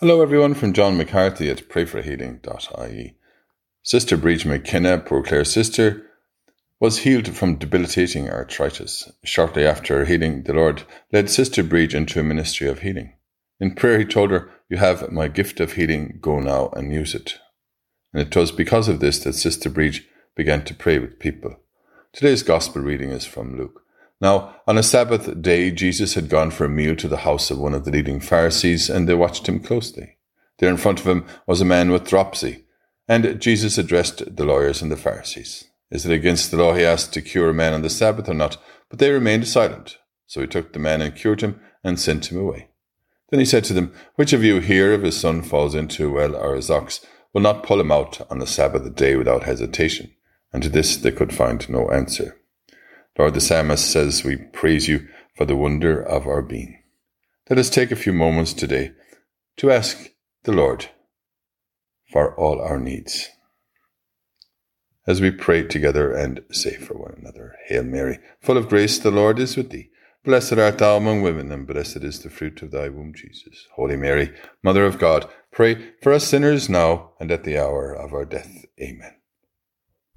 Hello, everyone, from John McCarthy at prayforhealing.ie. Sister Briege McKenna, poor Clare's sister, was healed from debilitating arthritis. Shortly after her healing, the Lord led Sister Briege into a ministry of healing. In prayer, he told her, You have my gift of healing, go now and use it. And it was because of this that Sister Briege began to pray with people. Today's Gospel reading is from Luke. Now, on a Sabbath day, Jesus had gone for a meal to the house of one of the leading Pharisees, and they watched him closely. There in front of him was a man with dropsy, and Jesus addressed the lawyers and the Pharisees. Is it against the law, he asked, to cure a man on the Sabbath or not? But they remained silent. So he took the man and cured him and sent him away. Then he said to them, Which of you here, if his son falls into a well or his ox, will not pull him out on the Sabbath day without hesitation? And to this they could find no answer. Lord, the psalmist says, We praise you for the wonder of our being. Let us take a few moments today to ask the Lord for all our needs. As we pray together and say for one another, Hail Mary, full of grace, the Lord is with thee. Blessed art thou among women, and blessed is the fruit of thy womb, Jesus. Holy Mary, Mother of God, pray for us sinners now and at the hour of our death. Amen.